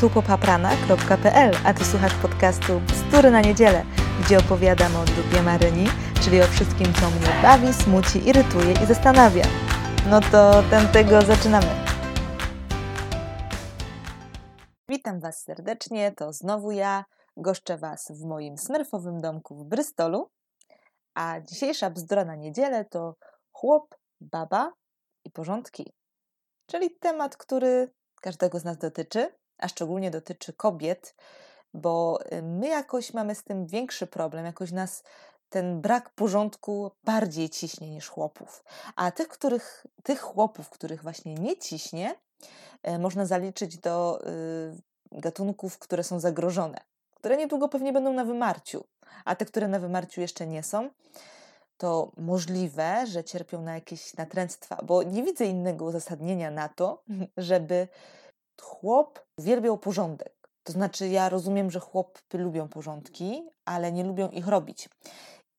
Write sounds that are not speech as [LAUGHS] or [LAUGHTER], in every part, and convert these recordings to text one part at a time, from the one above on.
tupopaprana.pl, a Ty słuchasz podcastu Bzdury na niedzielę, gdzie opowiadam o dupie Maryni, czyli o wszystkim, co mnie bawi, smuci, irytuje i zastanawia. No to tego zaczynamy. Witam Was serdecznie, to znowu ja. Goszczę Was w moim smurfowym domku w Brystolu. A dzisiejsza bzdura na niedzielę to chłop, baba i porządki. Czyli temat, który każdego z nas dotyczy, a szczególnie dotyczy kobiet, bo y, my jakoś mamy z tym większy problem, jakoś nas ten brak porządku bardziej ciśnie niż chłopów. A tych, których, tych chłopów, których właśnie nie ciśnie, e, można zaliczyć do y, gatunków, które są zagrożone, które niedługo pewnie będą na wymarciu, a te, które na wymarciu jeszcze nie są, to możliwe, że cierpią na jakieś natręctwa, bo nie widzę innego uzasadnienia na to, [LAUGHS] żeby chłop uwielbiał porządek. To znaczy, ja rozumiem, że chłopy lubią porządki, ale nie lubią ich robić.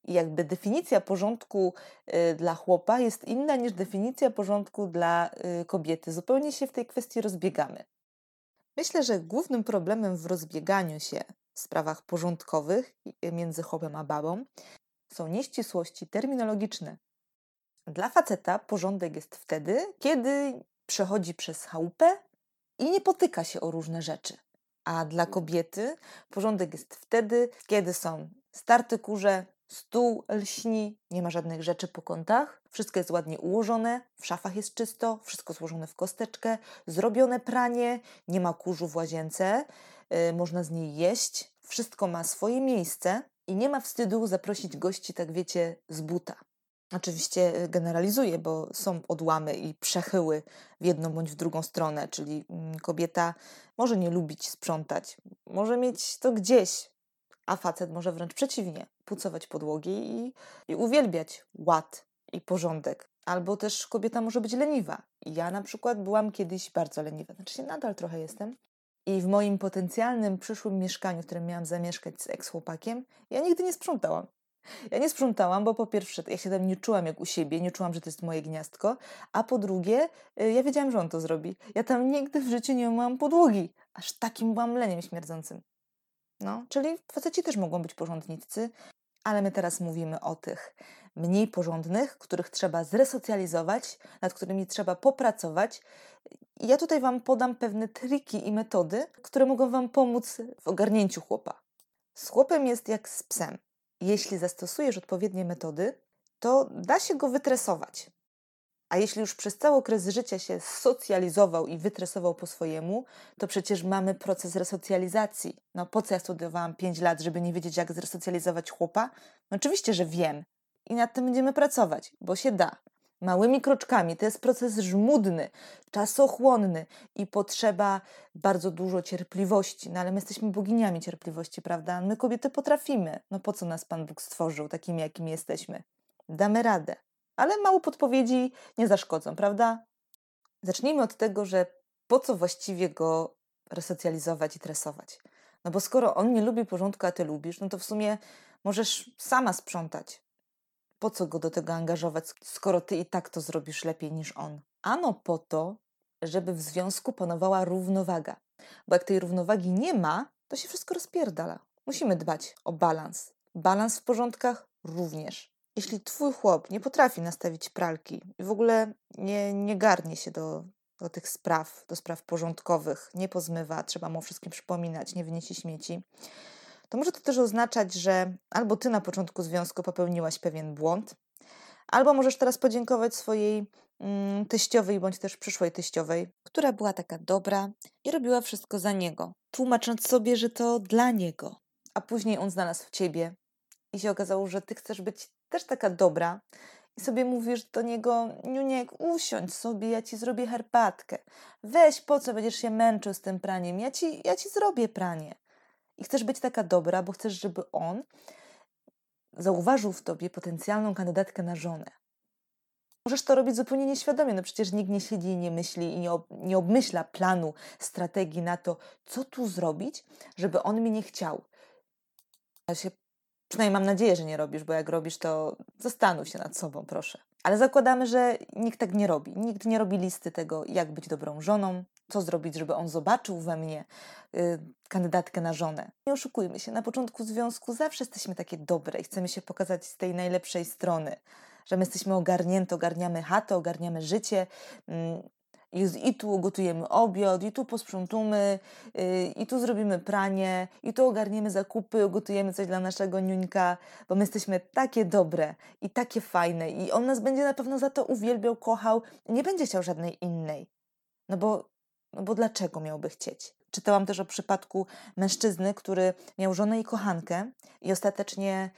I jakby definicja porządku y, dla chłopa jest inna niż definicja porządku dla y, kobiety. Zupełnie się w tej kwestii rozbiegamy. Myślę, że głównym problemem w rozbieganiu się w sprawach porządkowych między chłopem a babą są nieścisłości terminologiczne. Dla faceta porządek jest wtedy, kiedy przechodzi przez chałupę i nie potyka się o różne rzeczy. A dla kobiety porządek jest wtedy, kiedy są starte kurze, stół lśni, nie ma żadnych rzeczy po kątach, wszystko jest ładnie ułożone, w szafach jest czysto, wszystko złożone w kosteczkę, zrobione pranie, nie ma kurzu w łazience, yy, można z niej jeść, wszystko ma swoje miejsce i nie ma wstydu zaprosić gości, tak wiecie, z buta. Oczywiście y, generalizuję, bo są odłamy i przechyły w jedną bądź w drugą stronę, czyli mm, kobieta może nie lubić sprzątać, może mieć to gdzieś, a facet może wręcz przeciwnie, pucować podłogi i, i uwielbiać ład i porządek. Albo też kobieta może być leniwa. Ja na przykład byłam kiedyś bardzo leniwa, znaczy nadal trochę jestem. I w moim potencjalnym przyszłym mieszkaniu, w którym miałam zamieszkać z eks-chłopakiem, ja nigdy nie sprzątałam. Ja nie sprzątałam, bo po pierwsze, ja się tam nie czułam jak u siebie, nie czułam, że to jest moje gniazdko, a po drugie, y, ja wiedziałam, że on to zrobi. Ja tam nigdy w życiu nie myłam podłogi, aż takim byłam leniem śmierdzącym. No, czyli faceci też mogą być porządnicy, ale my teraz mówimy o tych mniej porządnych, których trzeba zresocjalizować, nad którymi trzeba popracować. Ja tutaj Wam podam pewne triki i metody, które mogą Wam pomóc w ogarnięciu chłopa. Z chłopem jest jak z psem jeśli zastosujesz odpowiednie metody, to da się go wytresować. A jeśli już przez cały okres życia się socjalizował i wytresował po swojemu, to przecież mamy proces resocjalizacji. No po co ja studiowałam 5 lat, żeby nie wiedzieć, jak zresocjalizować chłopa? No oczywiście, że wiem. I nad tym będziemy pracować, bo się da małymi kroczkami. To jest proces żmudny, czasochłonny i potrzeba bardzo dużo cierpliwości. No ale my jesteśmy boginiami cierpliwości, prawda? My kobiety potrafimy. No po co nas Pan Bóg stworzył takimi, jakimi jesteśmy? Damy radę. Ale mało podpowiedzi nie zaszkodzą, prawda? Zacznijmy od tego, że po co właściwie go resocjalizować i tresować? No bo skoro on nie lubi porządku, a ty lubisz, no to w sumie możesz sama sprzątać. Po co go do tego angażować, skoro ty i tak to zrobisz lepiej niż on? Ano po to, żeby w związku panowała równowaga. Bo jak tej równowagi nie ma, to się wszystko rozpierdala. Musimy dbać o balans. Balans w porządkach również. Jeśli twój chłop nie potrafi nastawić pralki i w ogóle nie, nie garnie się do, do tych spraw, do spraw porządkowych, nie pozmywa, trzeba mu wszystkim przypominać, nie wyniesie śmieci, to może to też oznaczać, że albo ty na początku związku popełniłaś pewien błąd, albo możesz teraz podziękować swojej mm, teściowej bądź też przyszłej teściowej, która była taka dobra i robiła wszystko za niego, tłumacząc sobie, że to dla niego. A później on znalazł ciebie i się okazało, że ty chcesz być też taka dobra i sobie mówisz do niego, Niuniek, usiądź sobie, ja ci zrobię herbatkę. Weź, po co będziesz się męczył z tym praniem? Ja ci, ja ci zrobię pranie i chcesz być taka dobra, bo chcesz, żeby on zauważył w tobie potencjalną kandydatkę na żonę. Możesz to robić zupełnie nieświadomie, no przecież nikt nie siedzi i nie myśli i nie, nie obmyśla planu, strategii na to, co tu zrobić, żeby on mnie nie chciał. Ja się, przynajmniej mam nadzieję, że nie robisz, bo jak robisz, to zastanów się nad sobą, proszę. Ale zakładamy, że nikt tak nie robi. Nikt nie robi listy tego, jak być dobrą żoną, co zrobić, żeby on zobaczył we mnie y, kandydatkę na żonę. Nie oszukujmy się, na początku związku zawsze jesteśmy takie dobre i chcemy się pokazać z tej najlepszej strony, że my jesteśmy ogarnięte, ogarniamy chatę, ogarniamy życie, mm, i, tu gotujemy obiad, i tu posprzątamy, y, i tu zrobimy pranie, i tu ogarniemy zakupy, ugotujemy coś dla naszego niuńka, bo my jesteśmy takie dobre i takie fajne i on nas będzie na pewno za to uwielbiał, kochał nie będzie chciał żadnej innej. No bo, no bo dlaczego miałby chcieć? Czytałam też o przypadku mężczyzny, który miał żonę i kochankę i ostatecznie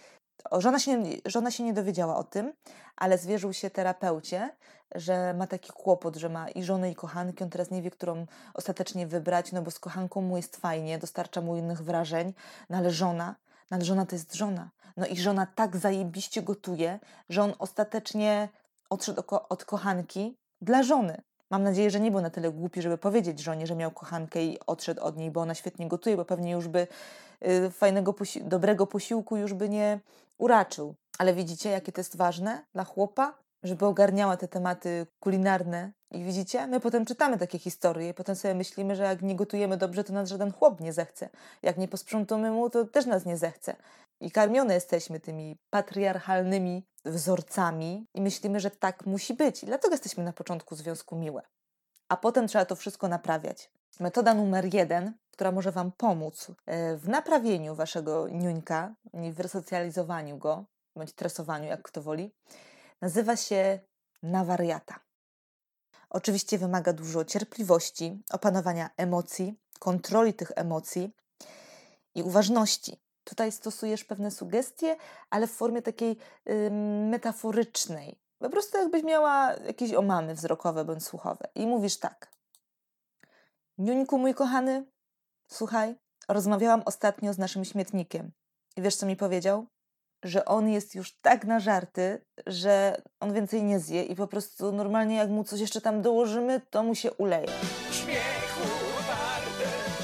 Żona się, żona się nie dowiedziała o tym, ale zwierzył się terapeucie, że ma taki kłopot, że ma i żonę, i kochankę. On teraz nie wie, którą ostatecznie wybrać, no bo z kochanką mu jest fajnie, dostarcza mu innych wrażeń, no ale żona, no ale żona to jest żona. No i żona tak zajebiście gotuje, że on ostatecznie odszedł od kochanki dla żony. Mam nadzieję, że nie był na tyle głupi, żeby powiedzieć żonie, że miał kochankę i odszedł od niej, bo ona świetnie gotuje, bo pewnie już by y, fajnego, dobrego posiłku już by nie uraczył. Ale widzicie, jakie to jest ważne dla chłopa, żeby ogarniała te tematy kulinarne. I widzicie, my potem czytamy takie historie i potem sobie myślimy, że jak nie gotujemy dobrze, to nas żaden chłop nie zechce. Jak nie posprzątamy mu, to też nas nie zechce. I karmione jesteśmy tymi patriarchalnymi wzorcami i myślimy, że tak musi być. I dlatego jesteśmy na początku związku miłe. A potem trzeba to wszystko naprawiać. Metoda numer jeden, która może Wam pomóc e, w naprawieniu Waszego niuńka i w resocjalizowaniu go, bądź tresowaniu, jak kto woli, nazywa się na wariata. Oczywiście wymaga dużo cierpliwości, opanowania emocji, kontroli tych emocji i uważności. Tutaj stosujesz pewne sugestie, ale w formie takiej y, metaforycznej. Po prostu jakbyś miała jakieś omamy wzrokowe bądź słuchowe. I mówisz tak. Niuńku, mój kochany, słuchaj, rozmawiałam ostatnio z naszym śmietnikiem. I wiesz, co mi powiedział? Że on jest już tak na żarty, że on więcej nie zje i po prostu normalnie jak mu coś jeszcze tam dołożymy, to mu się uleje.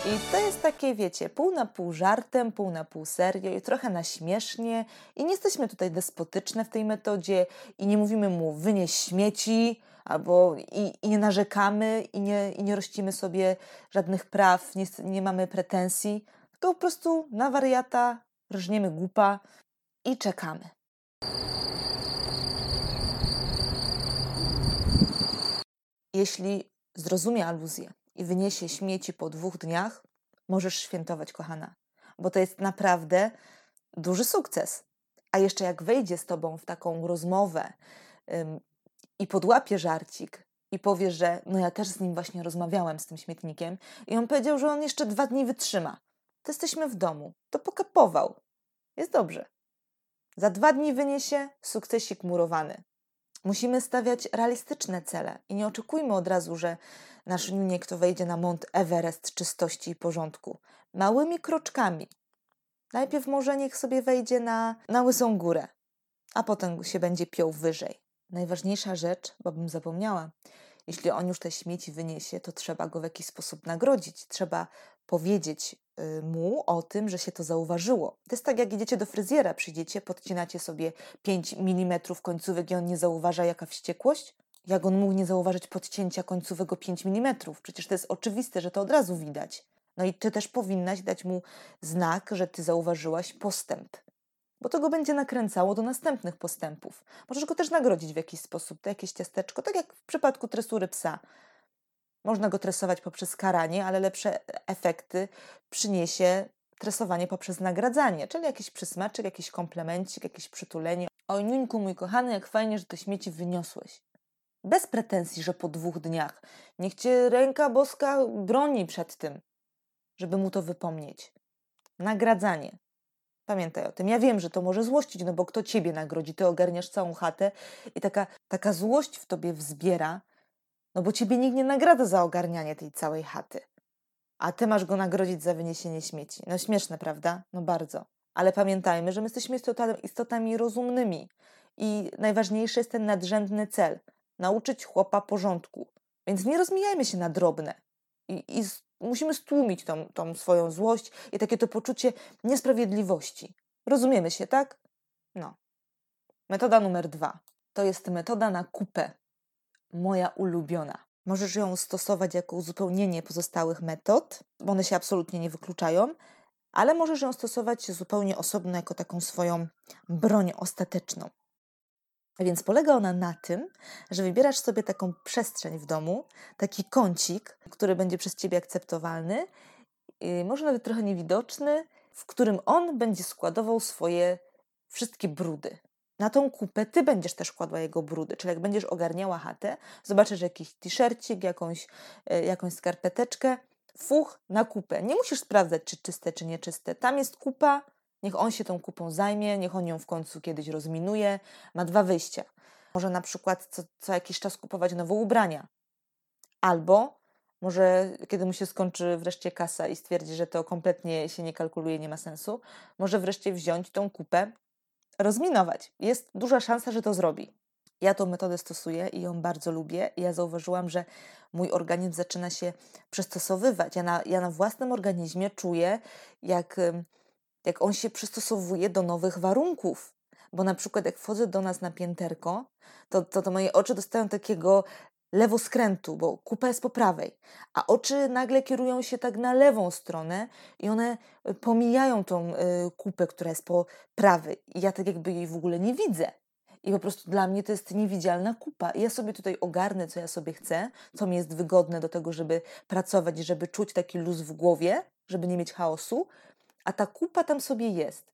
I to jest takie, wiecie, pół na pół żartem, pół na pół serio i trochę na śmiesznie. I nie jesteśmy tutaj despotyczne w tej metodzie i nie mówimy mu wynieś śmieci, albo i, i nie narzekamy i nie, i nie rościmy sobie żadnych praw, nie, nie mamy pretensji, tylko po prostu na wariata rżniemy głupa i czekamy. Jeśli zrozumie aluzję, i wyniesie śmieci po dwóch dniach, możesz świętować, kochana, bo to jest naprawdę duży sukces. A jeszcze jak wejdzie z tobą w taką rozmowę ym, i podłapie żarcik i powie, że no ja też z nim właśnie rozmawiałem, z tym śmietnikiem, i on powiedział, że on jeszcze dwa dni wytrzyma. To jesteśmy w domu. To pokapował. Jest dobrze. Za dwa dni wyniesie sukcesik murowany. Musimy stawiać realistyczne cele i nie oczekujmy od razu, że nasz niuniek to wejdzie na Mont Everest czystości i porządku. Małymi kroczkami. Najpierw może niech sobie wejdzie na, na łysą górę, a potem się będzie piął wyżej. Najważniejsza rzecz, bo bym zapomniała, jeśli on już te śmieci wyniesie, to trzeba go w jakiś sposób nagrodzić. Trzeba powiedzieć y, mu o tym, że się to zauważyło. To jest tak, jak idziecie do fryzjera, przyjdziecie, podcinacie sobie 5 mm końcówek i on nie zauważa, jaka wściekłość. Jak on mógł nie zauważyć podcięcia końcówek o 5 mm? Przecież to jest oczywiste, że to od razu widać. No i ty też powinnaś dać mu znak, że ty zauważyłaś postęp. Bo to go będzie nakręcało do następnych postępów. Możesz go też nagrodzić w jakiś sposób, jakieś ciasteczko, tak jak w przypadku tresury psa. Można go tresować poprzez karanie, ale lepsze efekty przyniesie tresowanie poprzez nagradzanie, czyli jakiś przysmaczek, jakiś komplemencik, jakieś przytulenie. Oj, Niuńku, mój kochany, jak fajnie, że te śmieci wyniosłeś. Bez pretensji, że po dwóch dniach. Niech cię ręka boska broni przed tym, żeby mu to wypomnieć. Nagradzanie. Pamiętaj o tym. Ja wiem, że to może złościć, no bo kto ciebie nagrodzi? Ty ogarniasz całą chatę i taka, taka złość w tobie wzbiera, no bo ciebie nikt nie nagradza za ogarnianie tej całej chaty. A ty masz go nagrodzić za wyniesienie śmieci. No śmieszne, prawda? No bardzo. Ale pamiętajmy, że my jesteśmy istotami rozumnymi i najważniejszy jest ten nadrzędny cel nauczyć chłopa porządku. Więc nie rozmijajmy się na drobne. I, i musimy stłumić tą, tą swoją złość i takie to poczucie niesprawiedliwości. Rozumiemy się, tak? No. Metoda numer dwa. To jest metoda na kupę moja ulubiona. Możesz ją stosować jako uzupełnienie pozostałych metod, bo one się absolutnie nie wykluczają, ale możesz ją stosować zupełnie osobno, jako taką swoją broń ostateczną. Więc polega ona na tym, że wybierasz sobie taką przestrzeń w domu, taki kącik, który będzie przez ciebie akceptowalny, może nawet trochę niewidoczny, w którym on będzie składował swoje wszystkie brudy. Na tą kupę ty będziesz też kładła jego brudy, czyli jak będziesz ogarniała chatę, zobaczysz jakiś t-shircik, jakąś, e, jakąś skarpeteczkę, fuch na kupę. Nie musisz sprawdzać, czy czyste, czy nieczyste. Tam jest kupa, niech on się tą kupą zajmie, niech on ją w końcu kiedyś rozminuje. Ma dwa wyjścia. Może na przykład co, co jakiś czas kupować nowe ubrania. Albo może kiedy mu się skończy wreszcie kasa i stwierdzi, że to kompletnie się nie kalkuluje, nie ma sensu, może wreszcie wziąć tą kupę, rozminować. Jest duża szansa, że to zrobi. Ja tą metodę stosuję i ją bardzo lubię. Ja zauważyłam, że mój organizm zaczyna się przystosowywać. Ja na, ja na własnym organizmie czuję, jak, jak on się przystosowuje do nowych warunków. Bo na przykład jak wchodzę do nas na pięterko, to, to, to moje oczy dostają takiego lewoskrętu, bo kupa jest po prawej, a oczy nagle kierują się tak na lewą stronę i one y, pomijają tą y, kupę, która jest po prawej. I ja tak jakby jej w ogóle nie widzę. I po prostu dla mnie to jest niewidzialna kupa. I ja sobie tutaj ogarnę, co ja sobie chcę, co mi jest wygodne do tego, żeby pracować, żeby czuć taki luz w głowie, żeby nie mieć chaosu, a ta kupa tam sobie jest.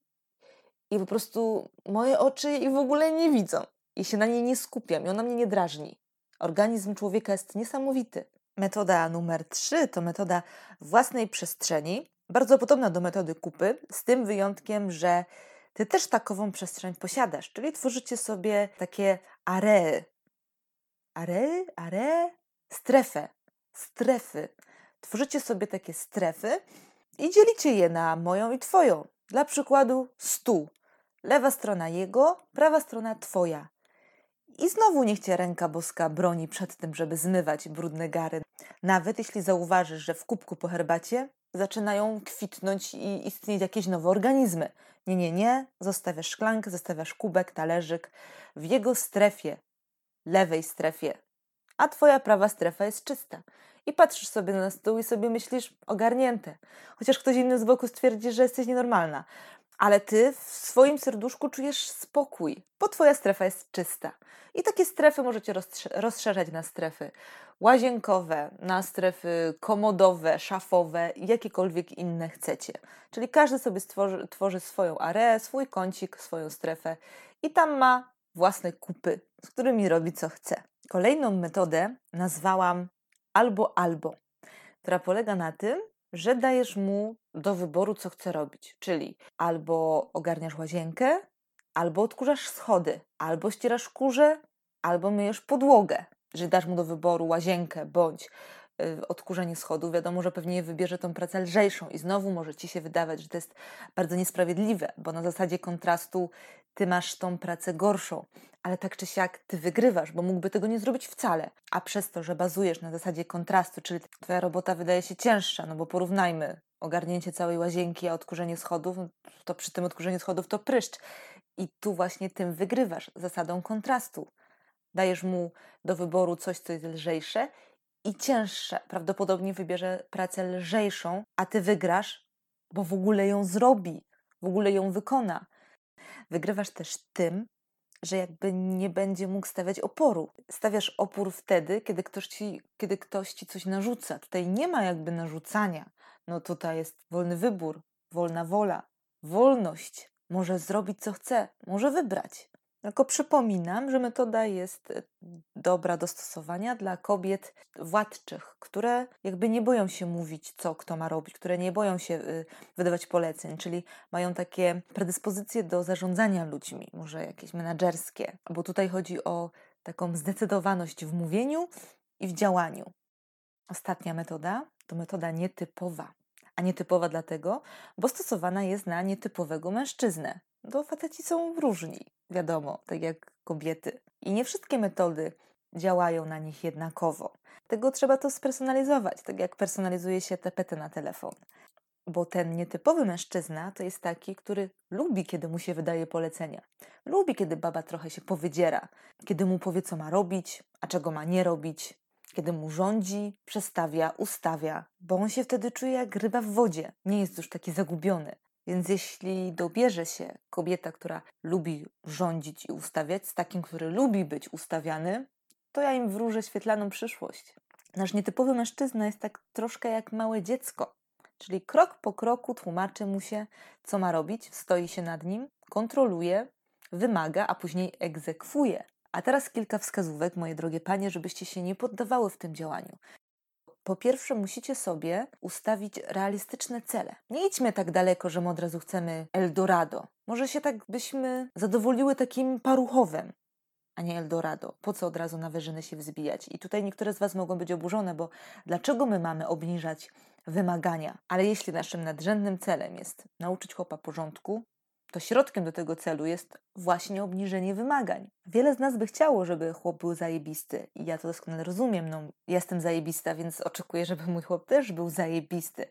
I po prostu moje oczy jej w ogóle nie widzą. I się na niej nie skupiam, i ona mnie nie drażni. Organizm człowieka jest niesamowity. Metoda numer 3 to metoda własnej przestrzeni, bardzo podobna do metody kupy, z tym wyjątkiem, że ty też takową przestrzeń posiadasz, czyli tworzycie sobie takie aree. Aree? Aree? Strefę. Strefy. Tworzycie sobie takie strefy i dzielicie je na moją i twoją. Dla przykładu stół. Lewa strona jego, prawa strona twoja. I znowu niech cię ręka boska broni przed tym, żeby zmywać brudne gary. Nawet jeśli zauważysz, że w kubku po herbacie zaczynają kwitnąć i istnieć jakieś nowe organizmy. Nie, nie, nie. Zostawiasz szklankę, zostawiasz kubek, talerzyk w jego strefie, lewej strefie, a twoja prawa strefa jest czysta. I patrzysz sobie na stół i sobie myślisz, ogarnięte. Chociaż ktoś inny z boku stwierdzi, że jesteś nienormalna ale ty w swoim serduszku czujesz spokój, bo twoja strefa jest czysta. I takie strefy możecie rozszerzać na strefy łazienkowe, na strefy komodowe, szafowe, jakiekolwiek inne chcecie. Czyli każdy sobie stworzy, tworzy swoją areę, swój kącik, swoją strefę i tam ma własne kupy, z którymi robi co chce. Kolejną metodę nazwałam albo albo, która polega na tym, że dajesz mu do wyboru, co chce robić. Czyli albo ogarniasz łazienkę, albo odkurzasz schody, albo ścierasz kurze, albo myjesz podłogę. Że dasz mu do wyboru łazienkę bądź odkurzenie schodów, wiadomo, że pewnie wybierze tą pracę lżejszą i znowu może ci się wydawać, że to jest bardzo niesprawiedliwe, bo na zasadzie kontrastu ty masz tą pracę gorszą, ale tak czy siak ty wygrywasz, bo mógłby tego nie zrobić wcale. A przez to, że bazujesz na zasadzie kontrastu, czyli twoja robota wydaje się cięższa, no bo porównajmy ogarnięcie całej łazienki, a odkurzenie schodów, to przy tym odkurzeniu schodów to pryszcz. I tu właśnie tym wygrywasz, zasadą kontrastu. Dajesz mu do wyboru coś, co jest lżejsze i cięższe. Prawdopodobnie wybierze pracę lżejszą, a ty wygrasz, bo w ogóle ją zrobi, w ogóle ją wykona. Wygrywasz też tym, że jakby nie będzie mógł stawiać oporu. Stawiasz opór wtedy, kiedy ktoś ci, kiedy ktoś ci coś narzuca. Tutaj nie ma jakby narzucania. No tutaj jest wolny wybór, wolna wola, wolność. Może zrobić co chce, może wybrać. Tylko przypominam, że metoda jest e, dobra do stosowania dla kobiet władczych, które jakby nie boją się mówić, co kto ma robić, które nie boją się y, wydawać poleceń, czyli mają takie predyspozycje do zarządzania ludźmi, może jakieś menedżerskie, bo tutaj chodzi o taką zdecydowaność w mówieniu i w działaniu. Ostatnia metoda to metoda nietypowa. A nietypowa dlatego, bo stosowana jest na nietypowego mężczyznę. To faceci są różni wiadomo, tak jak kobiety. I nie wszystkie metody działają na nich jednakowo. Tego trzeba to spersonalizować, tak jak personalizuje się tapetę na telefon. Bo ten nietypowy mężczyzna to jest taki, który lubi, kiedy mu się wydaje polecenia. Lubi, kiedy baba trochę się powydziera, kiedy mu powie, co ma robić, a czego ma nie robić. kiedy mu rządzi, przestawia, ustawia, bo on się wtedy czuje jak ryba w wodzie, nie jest już taki zagubiony. Więc jeśli dobierze się kobieta, która lubi rządzić i ustawiać, z takim, który lubi być ustawiany, to ja im wróżę świetlaną przyszłość. Nasz nietypowy mężczyzna jest tak troszkę jak małe dziecko, czyli krok po kroku tłumaczy mu się, co ma robić, stoi się nad nim, kontroluje, wymaga, a później egzekwuje. A teraz kilka wskazówek, moje drogie panie, żebyście się nie poddawały w tym działaniu. Po pierwsze, musicie sobie ustawić realistyczne cele. Nie idźmy tak daleko, że my od razu chcemy Eldorado. Może się tak byśmy zadowoliły takim paruchowym, a nie Eldorado. Po co od razu na wyżyny się wzbijać? I tutaj niektóre z Was mogą być oburzone, bo dlaczego my mamy obniżać wymagania? Ale jeśli naszym nadrzędnym celem jest nauczyć chłopa porządku, to środkiem do tego celu jest właśnie obniżenie wymagań. Wiele z nas by chciało, żeby chłop był zajebisty i ja to doskonale rozumiem. No, jestem zajebista, więc oczekuję, żeby mój chłop też był zajebisty.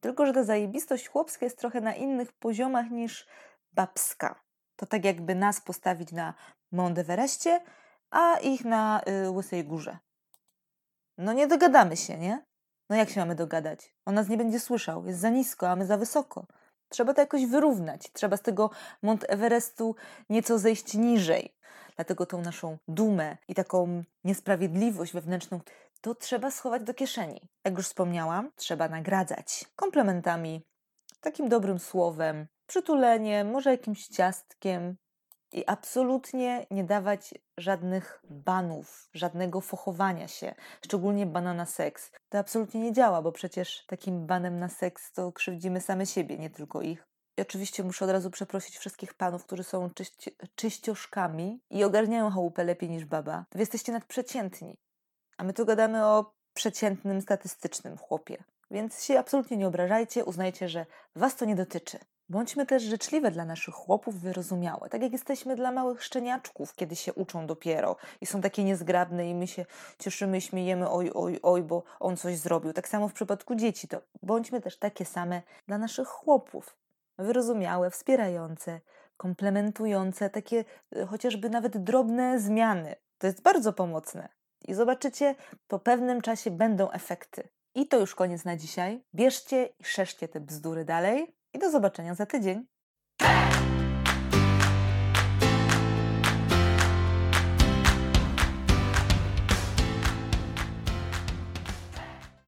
Tylko, że ta zajebistość chłopska jest trochę na innych poziomach niż babska. To tak jakby nas postawić na Mount Everestie, a ich na y, Łysej Górze. No nie dogadamy się, nie? No jak się mamy dogadać? On nas nie będzie słyszał, jest za nisko, a my za wysoko. Trzeba to jakoś wyrównać. Trzeba z tego Mont Everestu nieco zejść niżej. Dlatego tą naszą dumę i taką niesprawiedliwość wewnętrzną to trzeba schować do kieszeni. Jak już wspomniałam, trzeba nagradzać komplementami, takim dobrym słowem, przytuleniem, może jakimś ciastkiem, i absolutnie nie dawać żadnych banów, żadnego fochowania się, szczególnie bana na seks. To absolutnie nie działa, bo przecież takim banem na seks to krzywdzimy same siebie, nie tylko ich. I oczywiście muszę od razu przeprosić wszystkich panów, którzy są czyści czyścioszkami i ogarniają chałupę lepiej niż baba. Wy jesteście nadprzeciętni. A my tu gadamy o przeciętnym, statystycznym chłopie. Więc się absolutnie nie obrażajcie, uznajcie, że was to nie dotyczy. Bądźmy też życzliwe dla naszych chłopów, wyrozumiałe. Tak jak jesteśmy dla małych szczeniaczków, kiedy się uczą dopiero i są takie niezgrabne i my się cieszymy, śmiejemy, oj, oj, oj, bo on coś zrobił. Tak samo w przypadku dzieci, to bądźmy też takie same dla naszych chłopów. Wyrozumiałe, wspierające, komplementujące, takie e, chociażby nawet drobne zmiany. To jest bardzo pomocne. I zobaczycie, po pewnym czasie będą efekty. I to już koniec na dzisiaj. Bierzcie i szeszcie te bzdury dalej i do zobaczenia za tydzień.